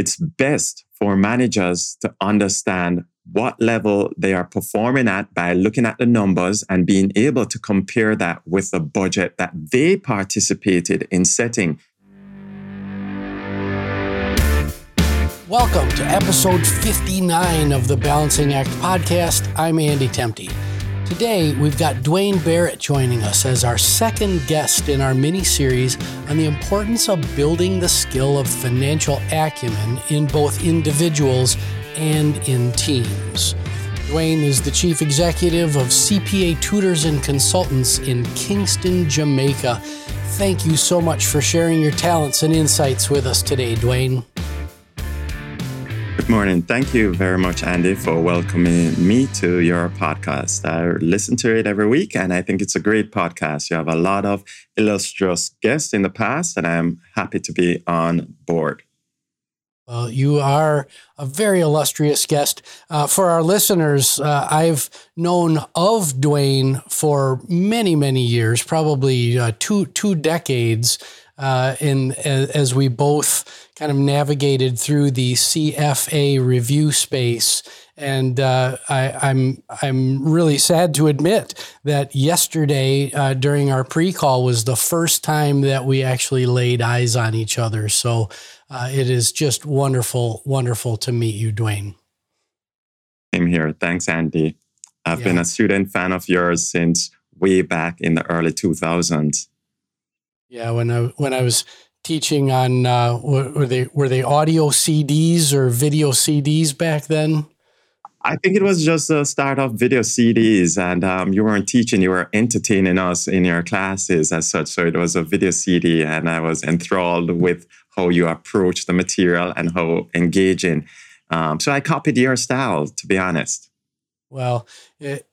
it's best for managers to understand what level they are performing at by looking at the numbers and being able to compare that with the budget that they participated in setting. Welcome to episode 59 of the Balancing Act podcast. I'm Andy Temte. Today, we've got Duane Barrett joining us as our second guest in our mini series on the importance of building the skill of financial acumen in both individuals and in teams. Duane is the chief executive of CPA Tutors and Consultants in Kingston, Jamaica. Thank you so much for sharing your talents and insights with us today, Duane. Morning. Thank you very much, Andy, for welcoming me to your podcast. I listen to it every week, and I think it's a great podcast. You have a lot of illustrious guests in the past, and I'm happy to be on board. Well, you are a very illustrious guest. Uh, for our listeners, uh, I've known of Duane for many, many years, probably uh, two two decades uh, in as we both kind of navigated through the CFA review space. And uh, I, am I'm, I'm really sad to admit that yesterday uh, during our pre-call was the first time that we actually laid eyes on each other. So uh, it is just wonderful, wonderful to meet you, Duane. I'm here. Thanks, Andy. I've yeah. been a student fan of yours since way back in the early 2000s. Yeah, when I when I was teaching on uh, were they were they audio CDs or video CDs back then? I think it was just a start of video CDs, and um, you weren't teaching; you were entertaining us in your classes as such. So it was a video CD, and I was enthralled with how you approach the material and how engaging. Um, so I copied your style, to be honest. Well,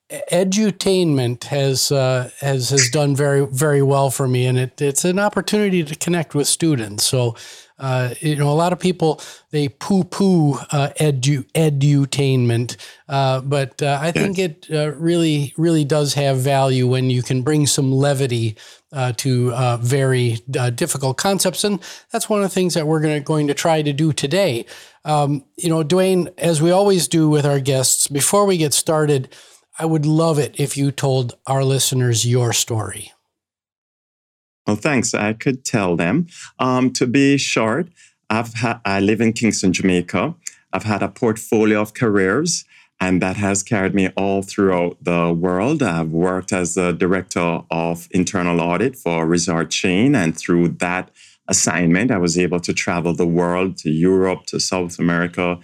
edutainment has uh, has has done very very well for me, and it, it's an opportunity to connect with students. So, uh, you know, a lot of people they poo poo uh, edu edutainment, uh, but uh, I think it uh, really really does have value when you can bring some levity. To very difficult concepts, and that's one of the things that we're gonna, going to try to do today. Um, you know, Duane, as we always do with our guests, before we get started, I would love it if you told our listeners your story. Well, thanks. I could tell them. Um, to be short, I've ha- I live in Kingston, Jamaica. I've had a portfolio of careers, and that has carried me all throughout the world. I've worked as the director of internal audit for a resort chain, and through that assignment, I was able to travel the world to Europe, to South America,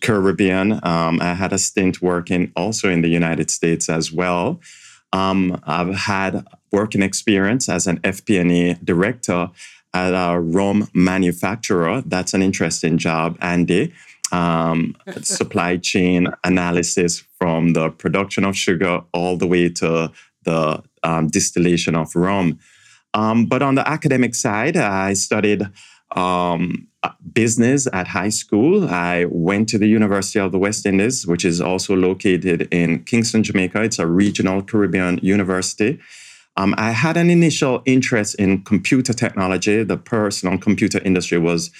Caribbean. Um, I had a stint working also in the United States as well. Um, I've had working experience as an FP&A director at a rum manufacturer. That's an interesting job, Andy. Um, supply chain analysis from the production of sugar all the way to the um, distillation of rum. Um, but on the academic side, I studied um, business at high school. I went to the University of the West Indies, which is also located in Kingston, Jamaica. It's a regional Caribbean university. Um, I had an initial interest in computer technology. The personal computer industry was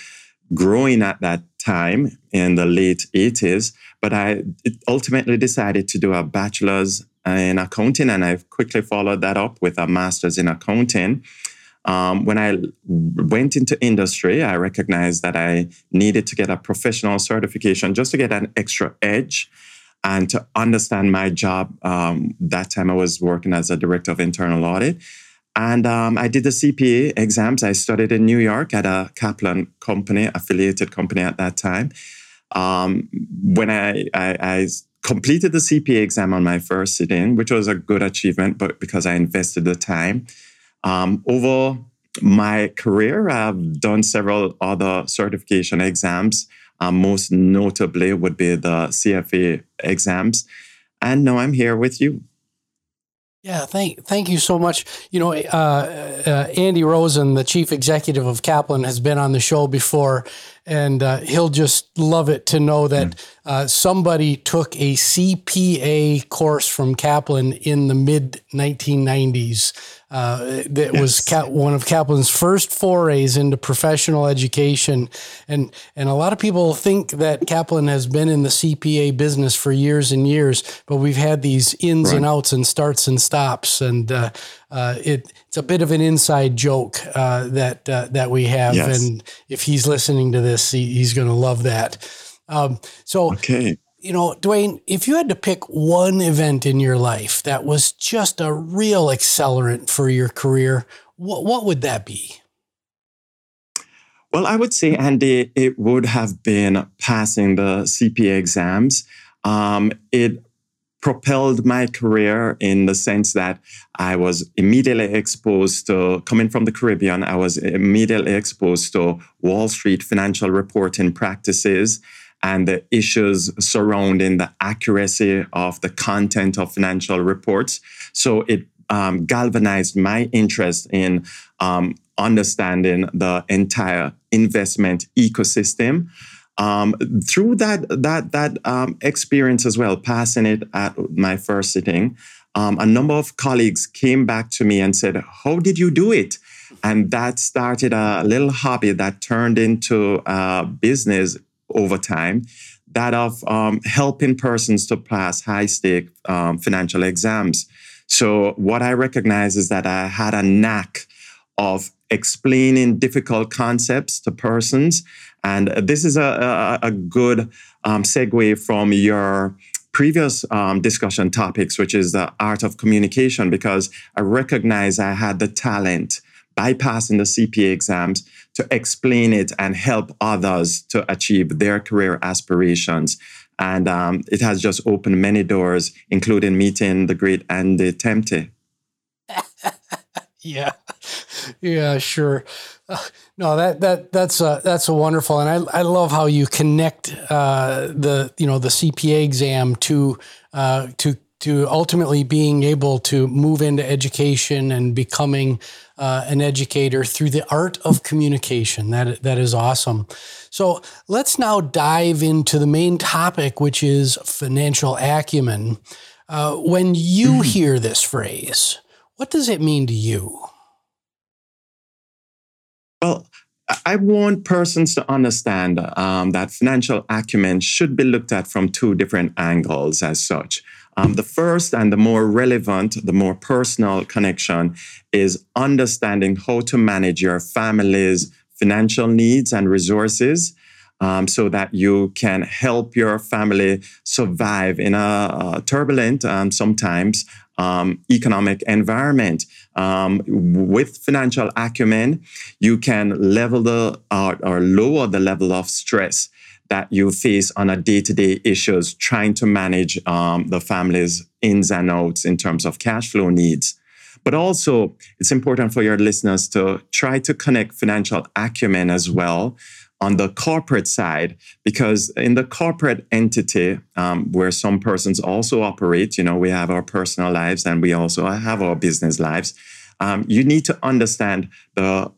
growing at that time in the late 80s, but I ultimately decided to do a bachelor's in accounting, and I quickly followed that up with a master's in accounting. Um, when I went into industry, I recognized that I needed to get a professional certification just to get an extra edge and to understand my job. Um, that time I was working as a director of internal audit. And um, I did the CPA exams. I studied in New York at a Kaplan company, affiliated company at that time. Um, when I, I, I completed the CPA exam on my first sitting, which was a good achievement, but because I invested the time. Um, over my career, I've done several other certification exams. Um, most notably would be the CFA exams. And now I'm here with you. Yeah, thank thank you so much. You know, uh, uh, Andy Rosen, the chief executive of Kaplan, has been on the show before, and uh, he'll just love it to know that mm. uh, somebody took a CPA course from Kaplan in the mid 1990s. Uh, that yes. was Cap- one of Kaplan's first forays into professional education, and and a lot of people think that Kaplan has been in the CPA business for years and years, but we've had these ins right. and outs and starts and stops, and uh, uh, it it's a bit of an inside joke uh, that uh, that we have, yes. and if he's listening to this, he, he's going to love that. Um, so okay you know, Duane, if you had to pick one event in your life that was just a real accelerant for your career, what, what would that be? Well, I would say, Andy, it would have been passing the CPA exams. Um, it propelled my career in the sense that I was immediately exposed to, coming from the Caribbean, I was immediately exposed to Wall Street financial reporting practices and the issues surrounding the accuracy of the content of financial reports. So it um, galvanized my interest in um, understanding the entire investment ecosystem. Um, through that that that um, experience as well, passing it at my first sitting, um, a number of colleagues came back to me and said, "How did you do it?" And that started a little hobby that turned into a business over time that of um, helping persons to pass high stake um, financial exams. So, what I recognize is that I had a knack of explaining difficult concepts to persons. And this is a, a, a good um, segue from your previous um, discussion topics, which is the art of communication, because I recognize I had the talent bypassing the CPA exams to explain it and help others to achieve their career aspirations. And um, it has just opened many doors, including meeting the great Andy Temte. yeah, yeah, sure. Uh, no, that that that's a that's a wonderful, and I I love how you connect uh, the you know the CPA exam to uh, to to ultimately being able to move into education and becoming uh, an educator through the art of communication. That that is awesome. So let's now dive into the main topic, which is financial acumen. Uh, when you mm-hmm. hear this phrase, what does it mean to you? Well, I want persons to understand um, that financial acumen should be looked at from two different angles as such. Um, the first and the more relevant, the more personal connection is understanding how to manage your family's financial needs and resources um, so that you can help your family survive in a, a turbulent, um, sometimes um, economic environment. Um, with financial acumen, you can level the uh, or lower the level of stress that you face on a day-to-day issues trying to manage um, the family's ins and outs in terms of cash flow needs. But also it's important for your listeners to try to connect financial acumen as well on the corporate side because in the corporate entity um, where some persons also operate you know we have our personal lives and we also have our business lives um, you need to understand the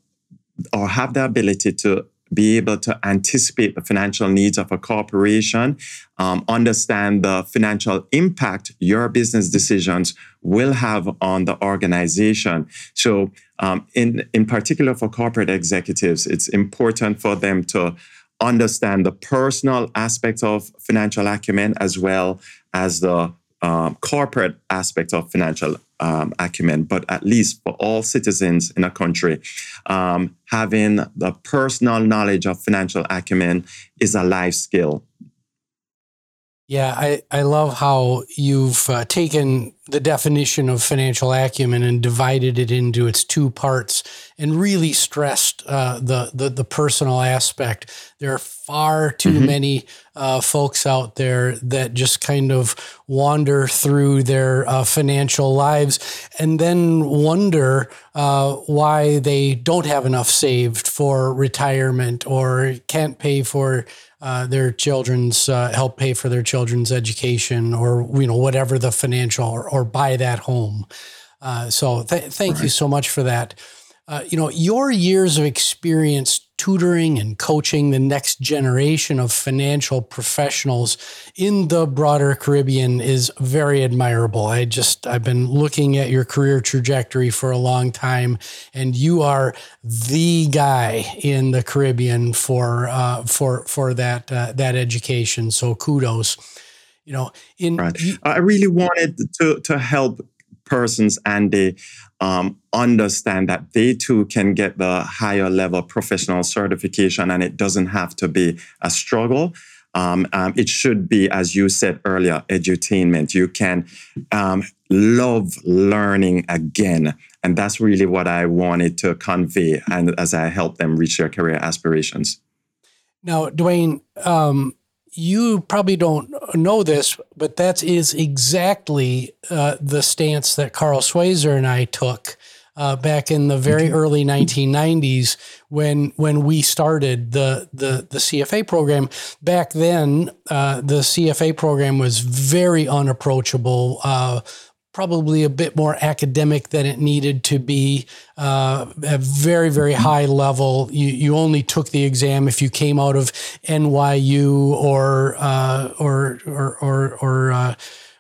or have the ability to be able to anticipate the financial needs of a corporation, um, understand the financial impact your business decisions will have on the organization. So, um, in, in particular for corporate executives, it's important for them to understand the personal aspects of financial acumen as well as the um, corporate aspect of financial um, acumen, but at least for all citizens in a country, um, having the personal knowledge of financial acumen is a life skill. Yeah, I, I love how you've uh, taken the definition of financial acumen and divided it into its two parts and really stressed uh, the, the, the personal aspect. There are far too mm-hmm. many uh, folks out there that just kind of wander through their uh, financial lives and then wonder uh, why they don't have enough saved for retirement or can't pay for uh, their children's uh, help pay for their children's education or you know whatever the financial or, or buy that home. Uh, so th- thank right. you so much for that. Uh, you know your years of experience tutoring and coaching the next generation of financial professionals in the broader Caribbean is very admirable. I just, I've been looking at your career trajectory for a long time, and you are the guy in the Caribbean for, uh, for, for that, uh, that education. So kudos. You know, in right. I really wanted to to help persons and they um, understand that they too can get the higher level professional certification and it doesn't have to be a struggle. Um, um, it should be, as you said earlier, edutainment. You can um, love learning again. And that's really what I wanted to convey and as I help them reach their career aspirations. Now, Duane, um, you probably don't know this, but that is exactly uh, the stance that Carl Schweser and I took uh, back in the very mm-hmm. early 1990s when when we started the the, the CFA program. Back then, uh, the CFA program was very unapproachable uh, probably a bit more academic than it needed to be. Uh, a very very high level. You you only took the exam if you came out of NYU or uh, or or or or, uh,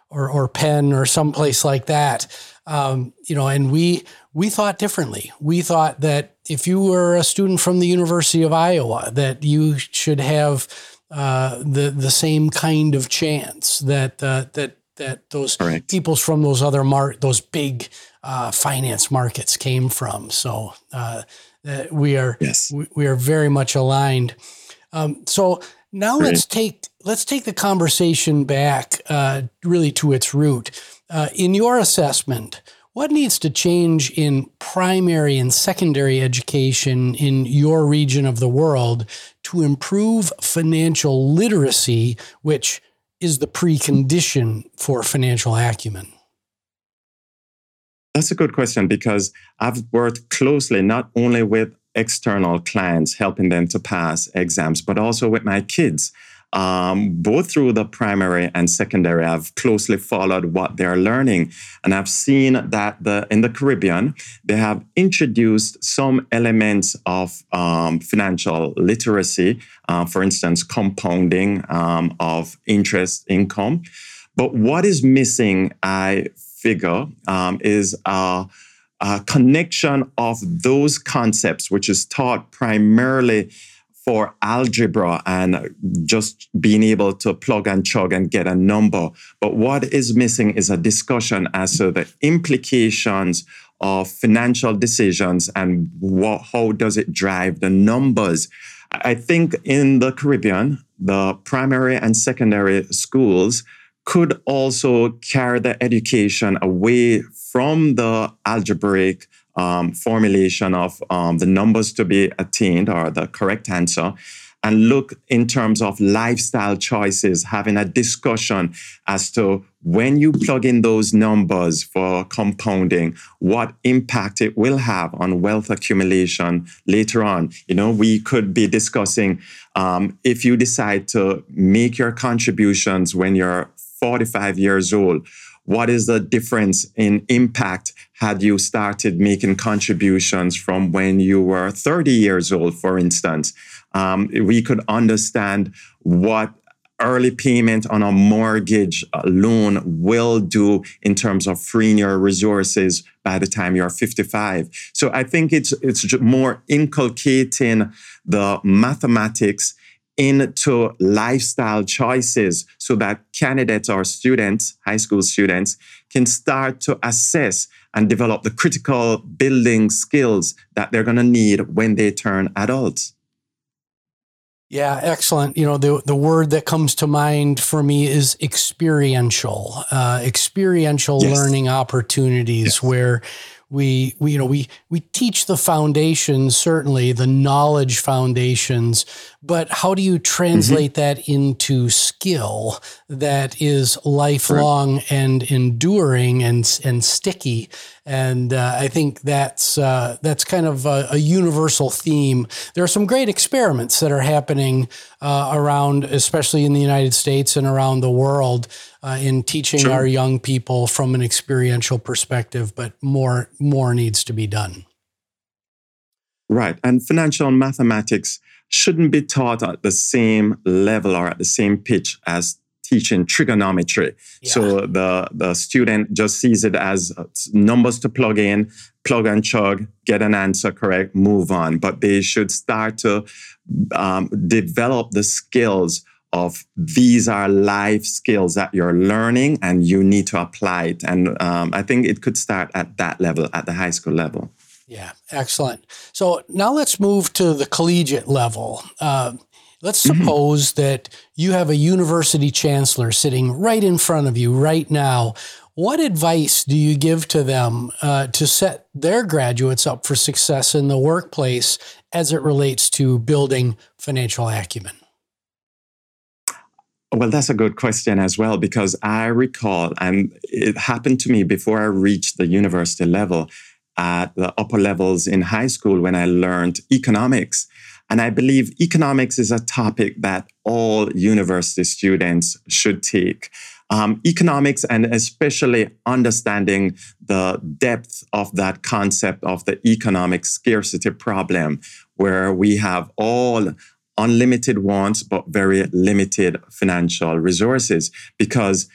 or or Penn or someplace like that. Um, you know, and we we thought differently. We thought that if you were a student from the University of Iowa, that you should have uh, the the same kind of chance that uh, that that those Correct. peoples from those other mar- those big uh, finance markets came from. So uh, we are yes. we, we, are very much aligned. Um, so now let's take let's take the conversation back uh, really to its root. Uh, in your assessment, what needs to change in primary and secondary education in your region of the world to improve financial literacy, which is the precondition for financial acumen? That's a good question because I've worked closely not only with external clients, helping them to pass exams, but also with my kids um, both through the primary and secondary, I've closely followed what they're learning. And I've seen that the, in the Caribbean, they have introduced some elements of um, financial literacy, uh, for instance, compounding um, of interest income. But what is missing, I figure, um, is a, a connection of those concepts, which is taught primarily for algebra and just being able to plug and chug and get a number. But what is missing is a discussion as to the implications of financial decisions and what, how does it drive the numbers. I think in the Caribbean, the primary and secondary schools could also carry the education away from the algebraic um, formulation of um, the numbers to be attained or the correct answer and look in terms of lifestyle choices, having a discussion as to when you plug in those numbers for compounding, what impact it will have on wealth accumulation later on. You know, we could be discussing um, if you decide to make your contributions when you're 45 years old what is the difference in impact had you started making contributions from when you were 30 years old, for instance? Um, we could understand what early payment on a mortgage uh, loan will do in terms of freeing your resources by the time you're 55. So I think it's it's more inculcating the mathematics into lifestyle choices so that candidates or students, high school students, can start to assess and develop the critical building skills that they're going to need when they turn adults. Yeah, excellent. You know, the the word that comes to mind for me is experiential, uh, experiential yes. learning opportunities yes. where we, we you know we we teach the foundations certainly the knowledge foundations but how do you translate mm-hmm. that into skill that is lifelong right. and enduring and and sticky and uh, I think that's uh, that's kind of a, a, universal theme. There are some great experiments that are happening uh, around, especially in the United States and around the world, uh, in teaching sure. our young people from an experiential perspective. But more more needs to be done. Right. And financial mathematics shouldn't be taught at the same level or at the same pitch as teaching trigonometry. Yeah. So the, the student just sees it as numbers to plug in, plug and chug, get an answer correct, move on. But they should start to um, develop the skills of these are life skills that you're learning and you need to apply it. And um, I think it could start at that level, at the high school level. Yeah, excellent. So now let's move to the collegiate level. Uh, let's mm-hmm. suppose mm-hmm. that you have a university chancellor sitting right in front of you right now. What advice do you give to them uh, to set their graduates up for success in the workplace as it relates to building financial acumen? Well, that's a good question as well, because I recall, and it happened to me before I reached the university level at the upper levels in high school when I learned economics. And I believe economics is a topic that all university students should take. Um, economics and especially understanding the depth of that concept of the economic scarcity problem, where we have all unlimited wants, but very limited financial resources. Because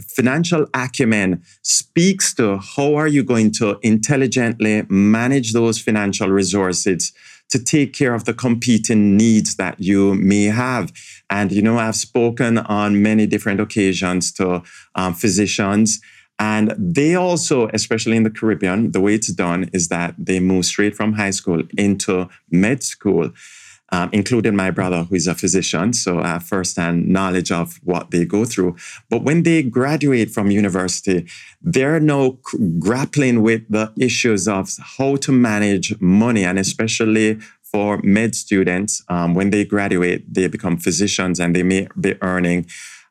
financial acumen speaks to how are you going to intelligently manage those financial resources to take care of the competing needs that you may have. And you know i've spoken on many different occasions to um, physicians and they also especially in the caribbean the way it's done is that they move straight from high school into med school um, including my brother, who is a physician. So I have firsthand knowledge of what they go through. But when they graduate from university, they're now grappling with the issues of how to manage money, and especially for med students, um, when they graduate, they become physicians and they may be earning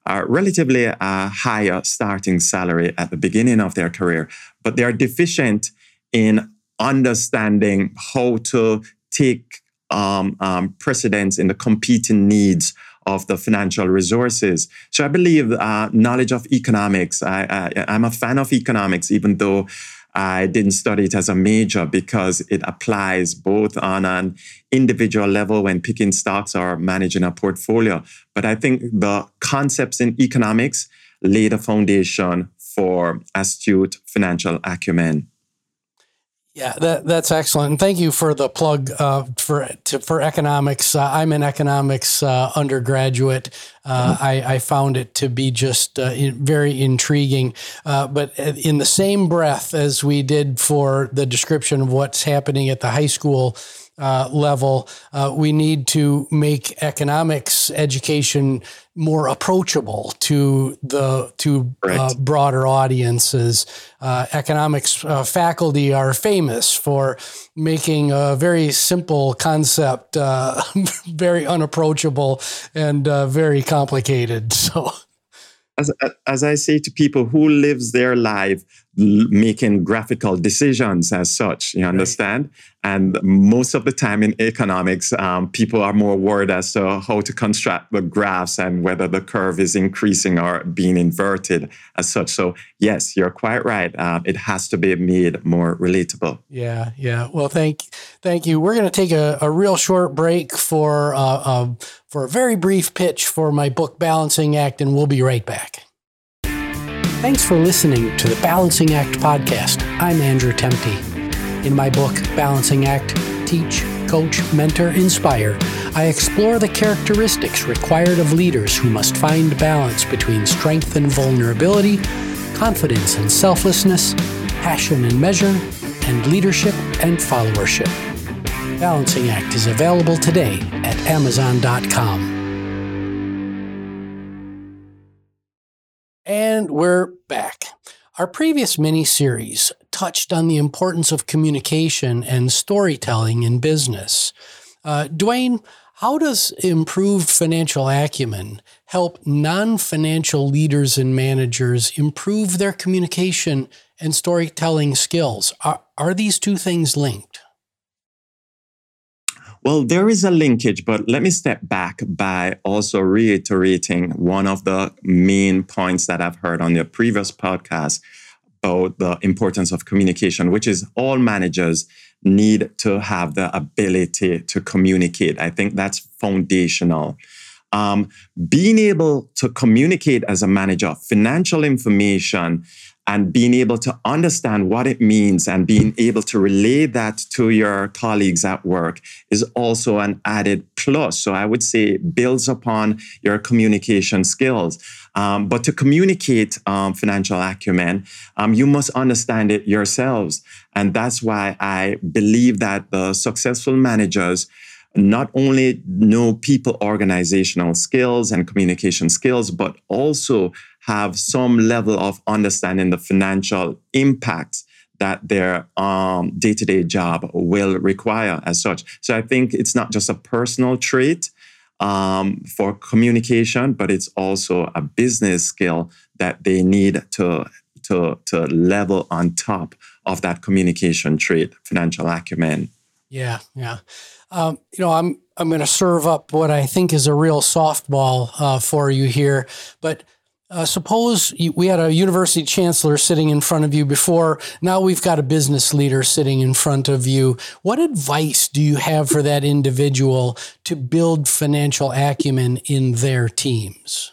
a relatively a higher starting salary at the beginning of their career, but they are deficient in understanding how to take um, um, precedence in the competing needs of the financial resources. So I believe uh, knowledge of economics. I, I, I'm a fan of economics, even though I didn't study it as a major because it applies both on an individual level when picking stocks or managing a portfolio. But I think the concepts in economics lay the foundation for astute financial acumen. Yeah, that, that's excellent. And thank you for the plug uh, for to, for economics. Uh, I'm an economics uh, undergraduate. Uh, mm-hmm. I, I, found it to be just uh, in, very intriguing. Uh, but in the same breath as we did for the description of what's happening at the high school uh, level, uh, we need to make economics education more approachable to the to uh, uh, broader audiences. Uh, economics uh, faculty are famous for making a very simple concept very unapproachable and very complicated. So as, as I say to people who lives their life making graphical decisions as such, you understand? Right. And most of the time in economics, um, people are more worried as to how to construct the graphs and whether the curve is increasing or being inverted as such. So, yes, you're quite right. Uh, it has to be made more relatable. Yeah, yeah. Well, thank, thank you. We're going to take a, a real short break for uh, uh, for a very brief pitch for my book Balancing Act, and we'll be right back. Thanks for listening to the Balancing Act podcast. I'm Andrew Temte. In my book, Balancing Act Teach, Coach, Mentor, Inspire, I explore the characteristics required of leaders who must find balance between strength and vulnerability, confidence and selflessness, passion and measure, and leadership and followership. Balancing Act is available today at Amazon.com. And we're back. Our previous mini series touched on the importance of communication and storytelling in business. Uh, Duane, how does improved financial acumen help non financial leaders and managers improve their communication and storytelling skills? Are, are these two things linked? Well, there is a linkage, but let me step back by also reiterating one of the main points that I've heard on your previous podcast about the importance of communication, which is all managers need to have the ability to communicate. I think that's foundational. Um, being able to communicate as a manager financial information and being able to understand what it means and being able to relay that to your colleagues at work is also an added plus. So I would say builds upon your communication skills. Um, but to communicate um, financial acumen, um, you must understand it yourselves. And that's why I believe that the successful managers not only know people organizational skills and communication skills, but also have some level of understanding the financial impacts that their um, day-to-day job will require as such. So I think it's not just a personal trait um, for communication, but it's also a business skill that they need to, to, to level on top of that communication trait, financial acumen. Yeah, yeah. Um, you know, I'm I'm going to serve up what I think is a real softball uh, for you here, but uh, suppose you, we had a university chancellor sitting in front of you before. Now we've got a business leader sitting in front of you. What advice do you have for that individual to build financial acumen in their teams?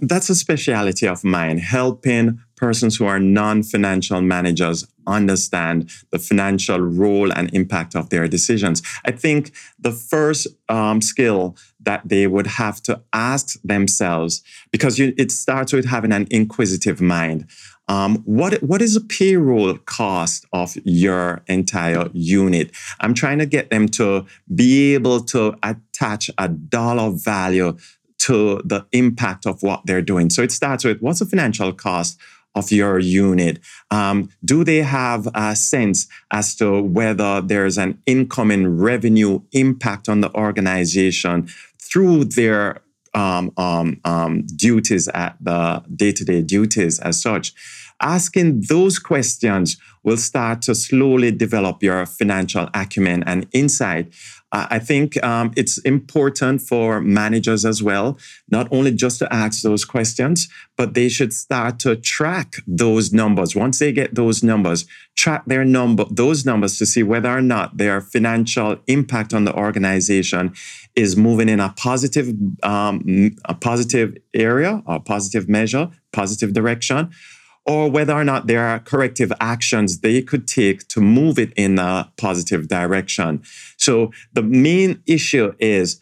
That's a speciality of mine, helping persons who are non financial managers understand the financial role and impact of their decisions. I think the first um, skill that they would have to ask themselves, because you, it starts with having an inquisitive mind. Um, what what is the payroll cost of your entire unit? I'm trying to get them to be able to attach a dollar value to the impact of what they're doing. So it starts with what's the financial cost of your unit? Um, do they have a sense as to whether there's an incoming revenue impact on the organization through their um, um, um duties at the day to day duties as such? Asking those questions will start to slowly develop your financial acumen and insight. I think um, it's important for managers as well, not only just to ask those questions, but they should start to track those numbers. Once they get those numbers, track their number, those numbers to see whether or not their financial impact on the organization is moving in a positive, um, a positive area or positive measure, positive direction, or whether or not there are corrective actions they could take to move it in a positive direction. So the main issue is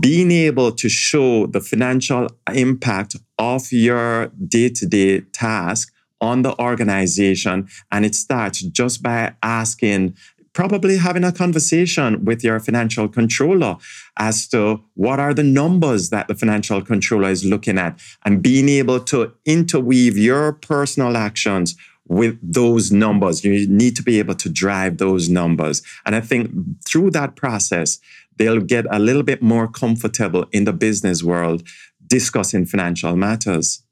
being able to show the financial impact of your day to day task on the organization. And it starts just by asking probably having a conversation with your financial controller as to what are the numbers that the financial controller is looking at and being able to interweave your personal actions with those numbers. You need to be able to drive those numbers. And I think through that process, they'll get a little bit more comfortable in the business world discussing financial matters.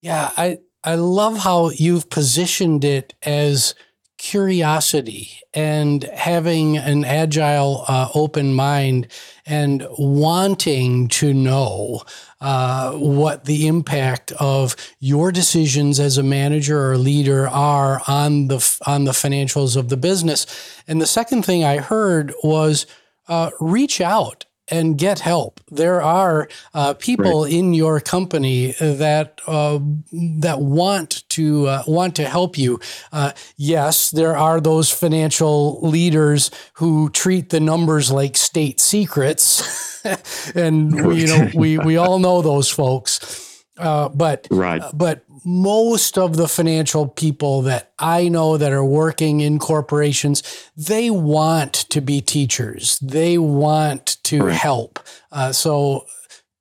Yeah, I, I love how you've positioned it as curiosity and having an agile, uh, open mind and wanting to know uh, what the impact of your decisions as a manager or leader are on the on the financials of the business. And the second thing I heard was uh, reach out and get help. There are uh, people right. in your company that uh, that want to uh, want to help you. Uh, yes, there are those financial leaders who treat the numbers like state secrets, and we, you know we we all know those folks. Uh, but right. but most of the financial people that I know that are working in corporations, they want to be teachers. They want to right. help. Uh, so,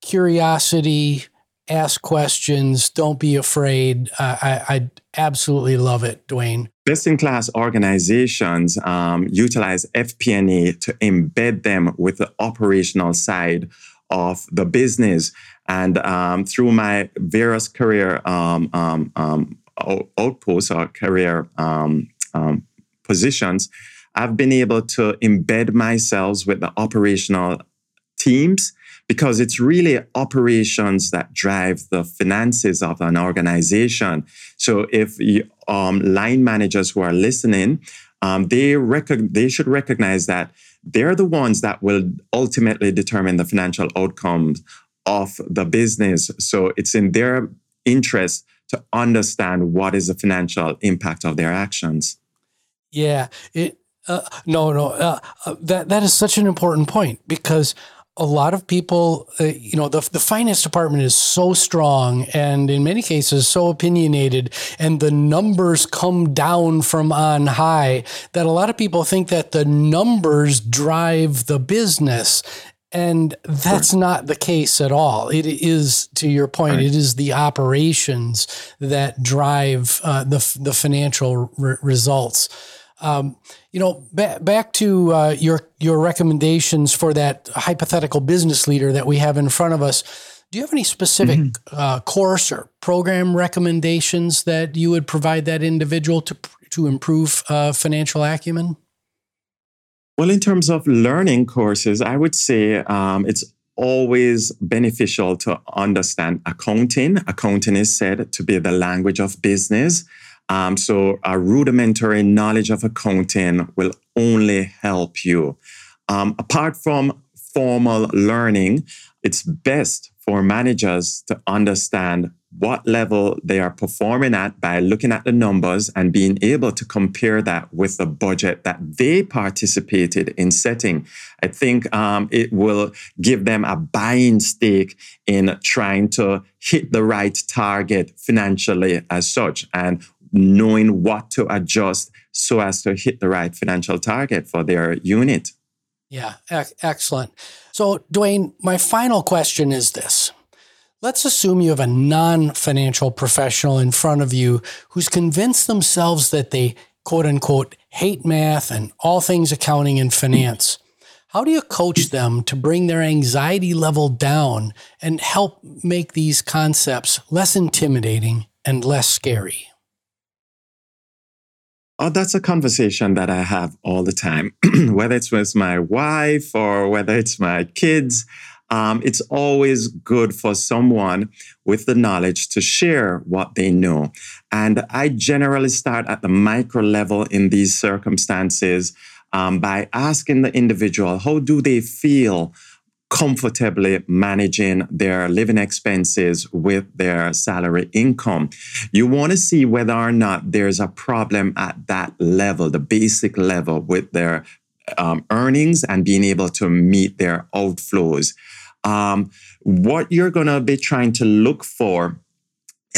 curiosity, ask questions, don't be afraid. Uh, I, I, absolutely love it, Duane. Best in class organizations um, utilize FP&A to embed them with the operational side of the business. And um, through my various career um, um, um outposts or career um, um, positions, I've been able to embed myself with the operational teams because it's really operations that drive the finances of an organization. So if you, line managers who are listening, um, they rec- they should recognize that they're the ones that will ultimately determine the financial outcomes of the business. So it's in their interest to understand what is the financial impact of their actions. Yeah, it, uh, no, no, uh, uh, that that is such an important point because a lot of people, uh, you know, the, the finance department is so strong and in many cases so opinionated, and the numbers come down from on high that a lot of people think that the numbers drive the business. And that's not the case at all. It is, to your point, right. it is the operations that drive uh, the, the financial re- results. Um, you know, ba- back to uh, your your recommendations for that hypothetical business leader that we have in front of us. Do you have any specific mm-hmm. uh, course or program recommendations that you would provide that individual to to improve uh, financial acumen? Well, in terms of learning courses, I would say um, it's always beneficial to understand accounting. Accounting is said to be the language of business. Um, so a rudimentary knowledge of accounting will only help you. Um, apart from formal learning, it's best for managers to understand what level they are performing at by looking at the numbers and being able to compare that with the budget that they participated in setting. I think um, it will give them a buying stake in trying to hit the right target financially as such. And knowing what to adjust so as to hit the right financial target for their unit. Yeah, excellent. So, Duane, my final question is this. Let's assume you have a non financial professional in front of you who's convinced themselves that they quote unquote hate math and all things accounting and finance. How do you coach them to bring their anxiety level down and help make these concepts less intimidating and less scary? Oh, that's a conversation that I have all the time, whether it's with my wife or whether it's my kids. Um, it's always good for someone with the knowledge to share what they know. And I generally start at the micro level in these circumstances um, by asking the individual, how do they feel comfortably managing their living expenses with their salary income. You want to see whether or not there's a problem at that level, the basic level with their um, earnings and being able to meet their outflows. Um, what you're going to be trying to look for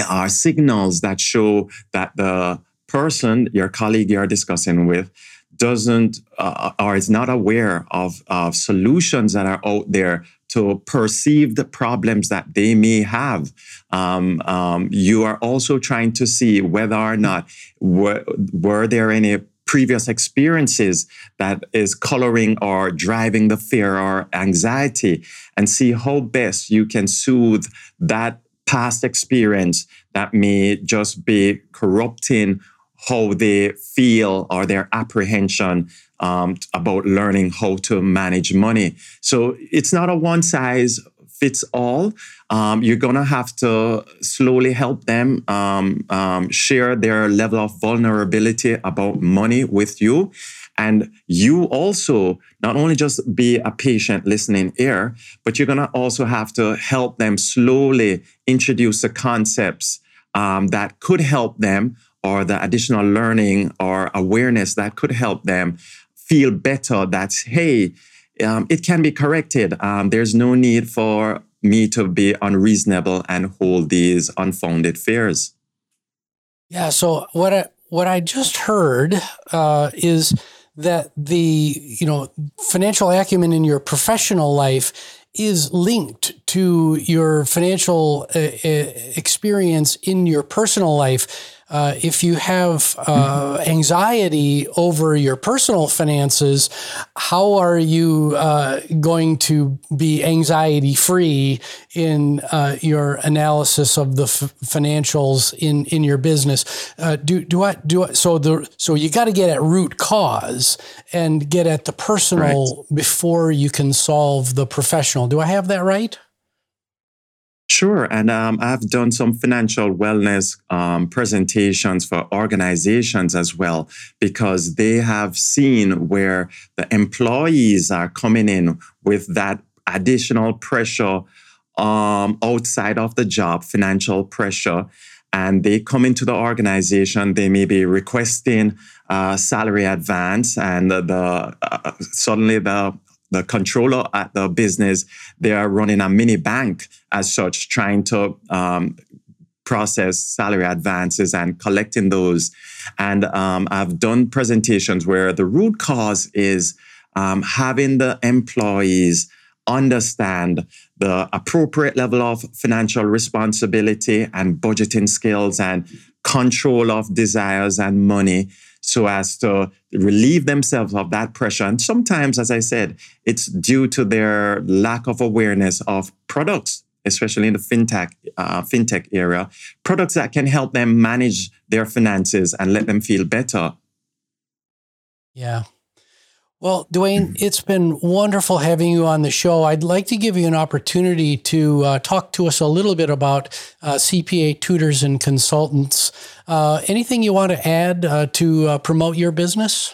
are signals that show that the person, your colleague you're discussing with, doesn't uh, or is not aware of, of solutions that are out there to perceive the problems that they may have. Um, um, you are also trying to see whether or not were, were there any previous experiences that is coloring or driving the fear or anxiety and see how best you can soothe that past experience that may just be corrupting how they feel or their apprehension um, about learning how to manage money. So it's not a one size fits all. Um, you're going to have to slowly help them um, um, share their level of vulnerability about money with you. And you also not only just be a patient listening ear, but you're going to also have to help them slowly introduce the concepts um, that could help them or the additional learning or awareness that could help them feel better that, hey, um, it can be corrected. Um, there's no need for me to be unreasonable and hold these unfounded fears. Yeah. So what I what I just heard uh, is that the you know financial acumen in your professional life is linked to your financial uh, uh experience in your personal life uh, if you have uh, anxiety over your personal finances, how are you uh, going to be anxiety free in uh, your analysis of the f- financials in, in your business? Uh, do do I do I, so? The so you got to get at root cause and get at the personal right. before you can solve the professional. Do I have that right? Sure. And um, I've done some financial wellness um, presentations for organizations as well, because they have seen where the employees are coming in with that additional pressure um, outside of the job, financial pressure. And they come into the organization, they may be requesting uh, salary advance, and the, the uh, suddenly the the controller at the business, they are running a mini bank as such, trying to um, process salary advances and collecting those. And um, I've done presentations where the root cause is um, having the employees understand the appropriate level of financial responsibility and budgeting skills and control of desires and money so as to relieve themselves of that pressure. And sometimes, as I said, it's due to their lack of awareness of products, especially in the fintech uh, fintech area, products that can help them manage their finances and let them feel better. Yeah. Well, Duane, it's been wonderful having you on the show. I'd like to give you an opportunity to uh, talk to us a little bit about uh, CPA tutors and consultants. Uh, anything you want to add uh, to uh, promote your business?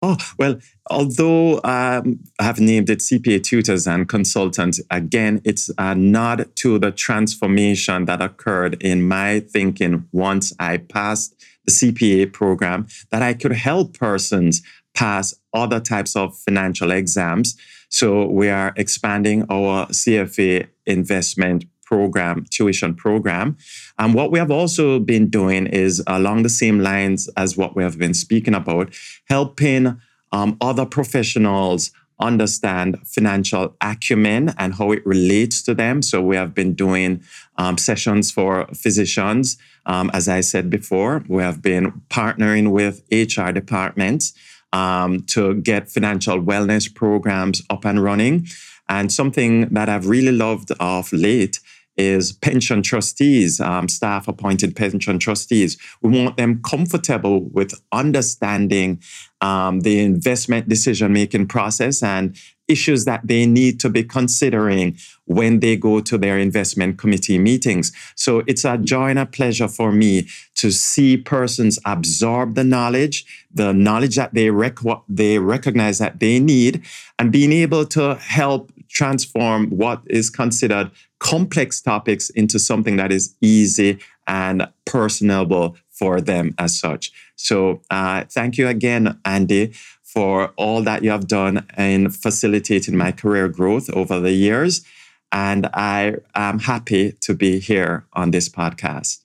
Oh, well, although um, I have named it CPA tutors and consultants, again, it's a nod to the transformation that occurred in my thinking once I passed the CPA program that I could help persons pass other types of financial exams. So we are expanding our CFA investment program, tuition program. And what we have also been doing is along the same lines as what we have been speaking about, helping um, other professionals understand financial acumen and how it relates to them. So we have been doing um, sessions for physicians. Um, as I said before, we have been partnering with HR departments um, to get financial wellness programs up and running. And something that I've really loved of late is pension trustees, um, staff appointed pension trustees. We want them comfortable with understanding um, the investment decision making process and issues that they need to be considering when they go to their investment committee meetings. So it's a joy and a pleasure for me to see persons absorb the knowledge, the knowledge that they, rec- they recognize that they need, and being able to help transform what is considered complex topics into something that is easy and personable for them as such. So, uh, thank you again, Andy, for all that you have done in facilitating my career growth over the years. And I am happy to be here on this podcast.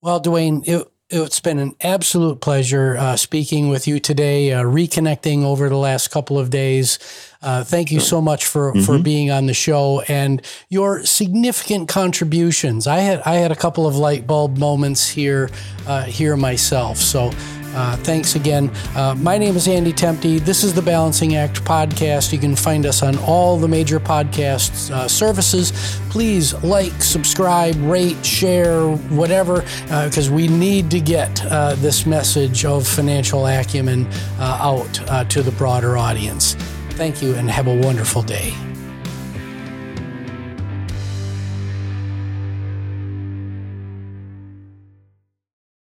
Well, Duane, it, it's been an absolute pleasure uh, speaking with you today, uh, reconnecting over the last couple of days. Uh, thank you so much for, mm-hmm. for being on the show and your significant contributions. I had I had a couple of light bulb moments here uh, here myself. So uh, thanks again. Uh, my name is Andy Temte. This is the Balancing Act podcast. You can find us on all the major podcast uh, services. Please like, subscribe, rate, share, whatever, because uh, we need to get uh, this message of financial acumen uh, out to the broader audience. Thank you and have a wonderful day.